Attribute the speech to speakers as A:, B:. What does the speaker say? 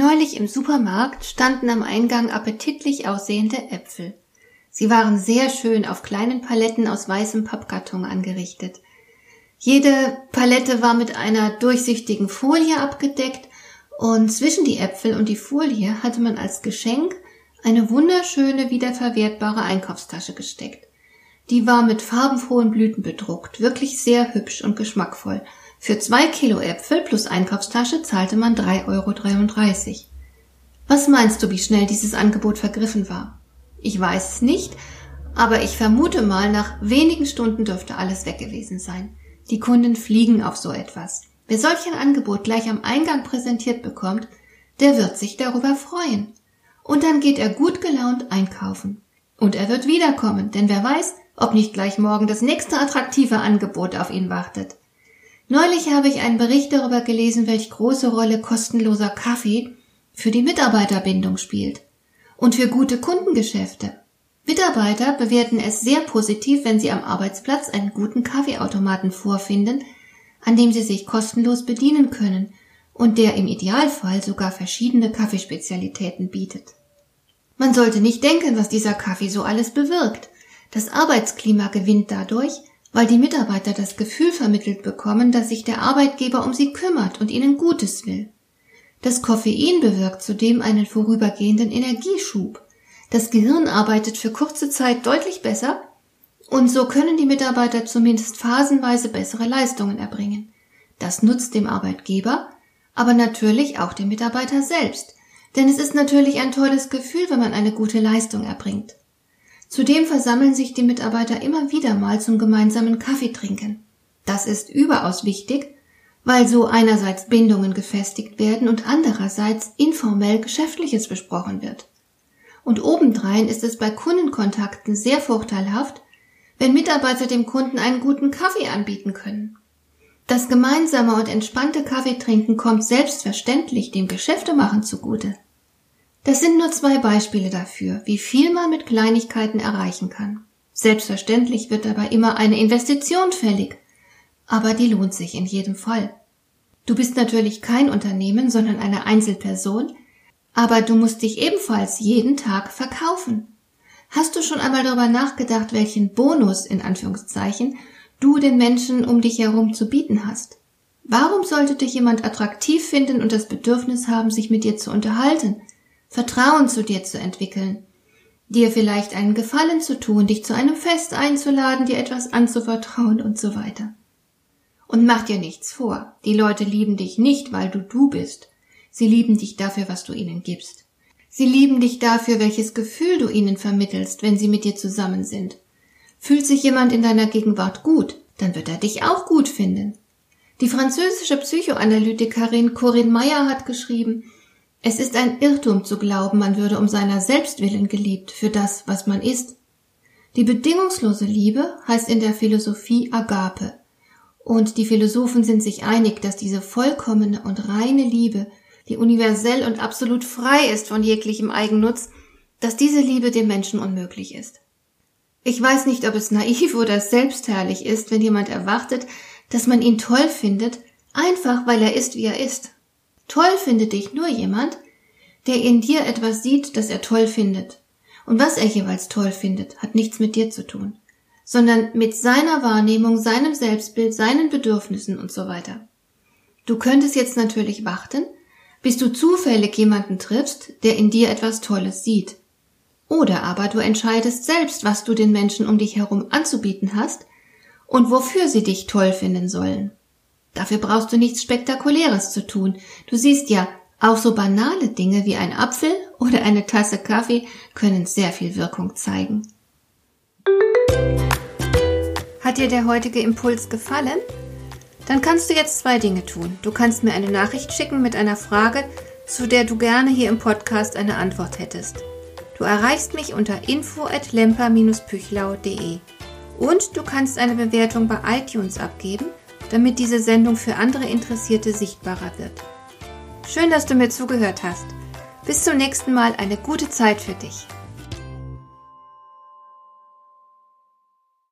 A: Neulich im Supermarkt standen am Eingang appetitlich aussehende Äpfel. Sie waren sehr schön auf kleinen Paletten aus weißem Pappkarton angerichtet. Jede Palette war mit einer durchsichtigen Folie abgedeckt und zwischen die Äpfel und die Folie hatte man als Geschenk eine wunderschöne wiederverwertbare Einkaufstasche gesteckt. Die war mit farbenfrohen Blüten bedruckt, wirklich sehr hübsch und geschmackvoll für zwei Kilo Äpfel plus Einkaufstasche zahlte man 3,33 Euro. Was meinst du, wie schnell dieses Angebot vergriffen war? Ich weiß es nicht, aber ich vermute mal, nach wenigen Stunden dürfte alles weg gewesen sein. Die Kunden fliegen auf so etwas. Wer solch ein Angebot gleich am Eingang präsentiert bekommt, der wird sich darüber freuen. Und dann geht er gut gelaunt einkaufen. Und er wird wiederkommen, denn wer weiß, ob nicht gleich morgen das nächste attraktive Angebot auf ihn wartet. Neulich habe ich einen Bericht darüber gelesen, welch große Rolle kostenloser Kaffee für die Mitarbeiterbindung spielt und für gute Kundengeschäfte. Mitarbeiter bewerten es sehr positiv, wenn sie am Arbeitsplatz einen guten Kaffeeautomaten vorfinden, an dem sie sich kostenlos bedienen können und der im Idealfall sogar verschiedene Kaffeespezialitäten bietet. Man sollte nicht denken, was dieser Kaffee so alles bewirkt. Das Arbeitsklima gewinnt dadurch, weil die Mitarbeiter das Gefühl vermittelt bekommen, dass sich der Arbeitgeber um sie kümmert und ihnen Gutes will. Das Koffein bewirkt zudem einen vorübergehenden Energieschub. Das Gehirn arbeitet für kurze Zeit deutlich besser und so können die Mitarbeiter zumindest phasenweise bessere Leistungen erbringen. Das nutzt dem Arbeitgeber, aber natürlich auch dem Mitarbeiter selbst, denn es ist natürlich ein tolles Gefühl, wenn man eine gute Leistung erbringt. Zudem versammeln sich die Mitarbeiter immer wieder mal zum gemeinsamen Kaffeetrinken. Das ist überaus wichtig, weil so einerseits Bindungen gefestigt werden und andererseits informell Geschäftliches besprochen wird. Und obendrein ist es bei Kundenkontakten sehr vorteilhaft, wenn Mitarbeiter dem Kunden einen guten Kaffee anbieten können. Das gemeinsame und entspannte Kaffeetrinken kommt selbstverständlich dem Geschäftemachen zugute. Das sind nur zwei Beispiele dafür, wie viel man mit Kleinigkeiten erreichen kann. Selbstverständlich wird dabei immer eine Investition fällig, aber die lohnt sich in jedem Fall. Du bist natürlich kein Unternehmen, sondern eine Einzelperson, aber du musst dich ebenfalls jeden Tag verkaufen. Hast du schon einmal darüber nachgedacht, welchen Bonus in Anführungszeichen du den Menschen um dich herum zu bieten hast? Warum sollte dich jemand attraktiv finden und das Bedürfnis haben, sich mit dir zu unterhalten, Vertrauen zu dir zu entwickeln, dir vielleicht einen Gefallen zu tun, dich zu einem Fest einzuladen, dir etwas anzuvertrauen und so weiter. Und mach dir nichts vor. Die Leute lieben dich nicht, weil du du bist. Sie lieben dich dafür, was du ihnen gibst. Sie lieben dich dafür, welches Gefühl du ihnen vermittelst, wenn sie mit dir zusammen sind. Fühlt sich jemand in deiner Gegenwart gut, dann wird er dich auch gut finden. Die französische Psychoanalytikerin Corinne Meyer hat geschrieben, es ist ein Irrtum zu glauben, man würde um seiner selbst willen geliebt für das, was man ist. Die bedingungslose Liebe heißt in der Philosophie Agape. Und die Philosophen sind sich einig, dass diese vollkommene und reine Liebe, die universell und absolut frei ist von jeglichem Eigennutz, dass diese Liebe dem Menschen unmöglich ist. Ich weiß nicht, ob es naiv oder selbstherrlich ist, wenn jemand erwartet, dass man ihn toll findet, einfach weil er ist, wie er ist. Toll findet dich nur jemand, der in dir etwas sieht, das er toll findet. Und was er jeweils toll findet, hat nichts mit dir zu tun, sondern mit seiner Wahrnehmung, seinem Selbstbild, seinen Bedürfnissen und so weiter. Du könntest jetzt natürlich warten, bis du zufällig jemanden triffst, der in dir etwas Tolles sieht. Oder aber du entscheidest selbst, was du den Menschen um dich herum anzubieten hast und wofür sie dich toll finden sollen. Dafür brauchst du nichts Spektakuläres zu tun. Du siehst ja, auch so banale Dinge wie ein Apfel oder eine Tasse Kaffee können sehr viel Wirkung zeigen. Hat dir der heutige Impuls gefallen? Dann kannst du jetzt zwei Dinge tun. Du kannst mir eine Nachricht schicken mit einer Frage, zu der du gerne hier im Podcast eine Antwort hättest. Du erreichst mich unter info at lemper-püchlau.de. Und du kannst eine Bewertung bei iTunes abgeben, damit diese Sendung für andere Interessierte sichtbarer wird. Schön, dass du mir zugehört hast. Bis zum nächsten Mal eine gute Zeit für dich.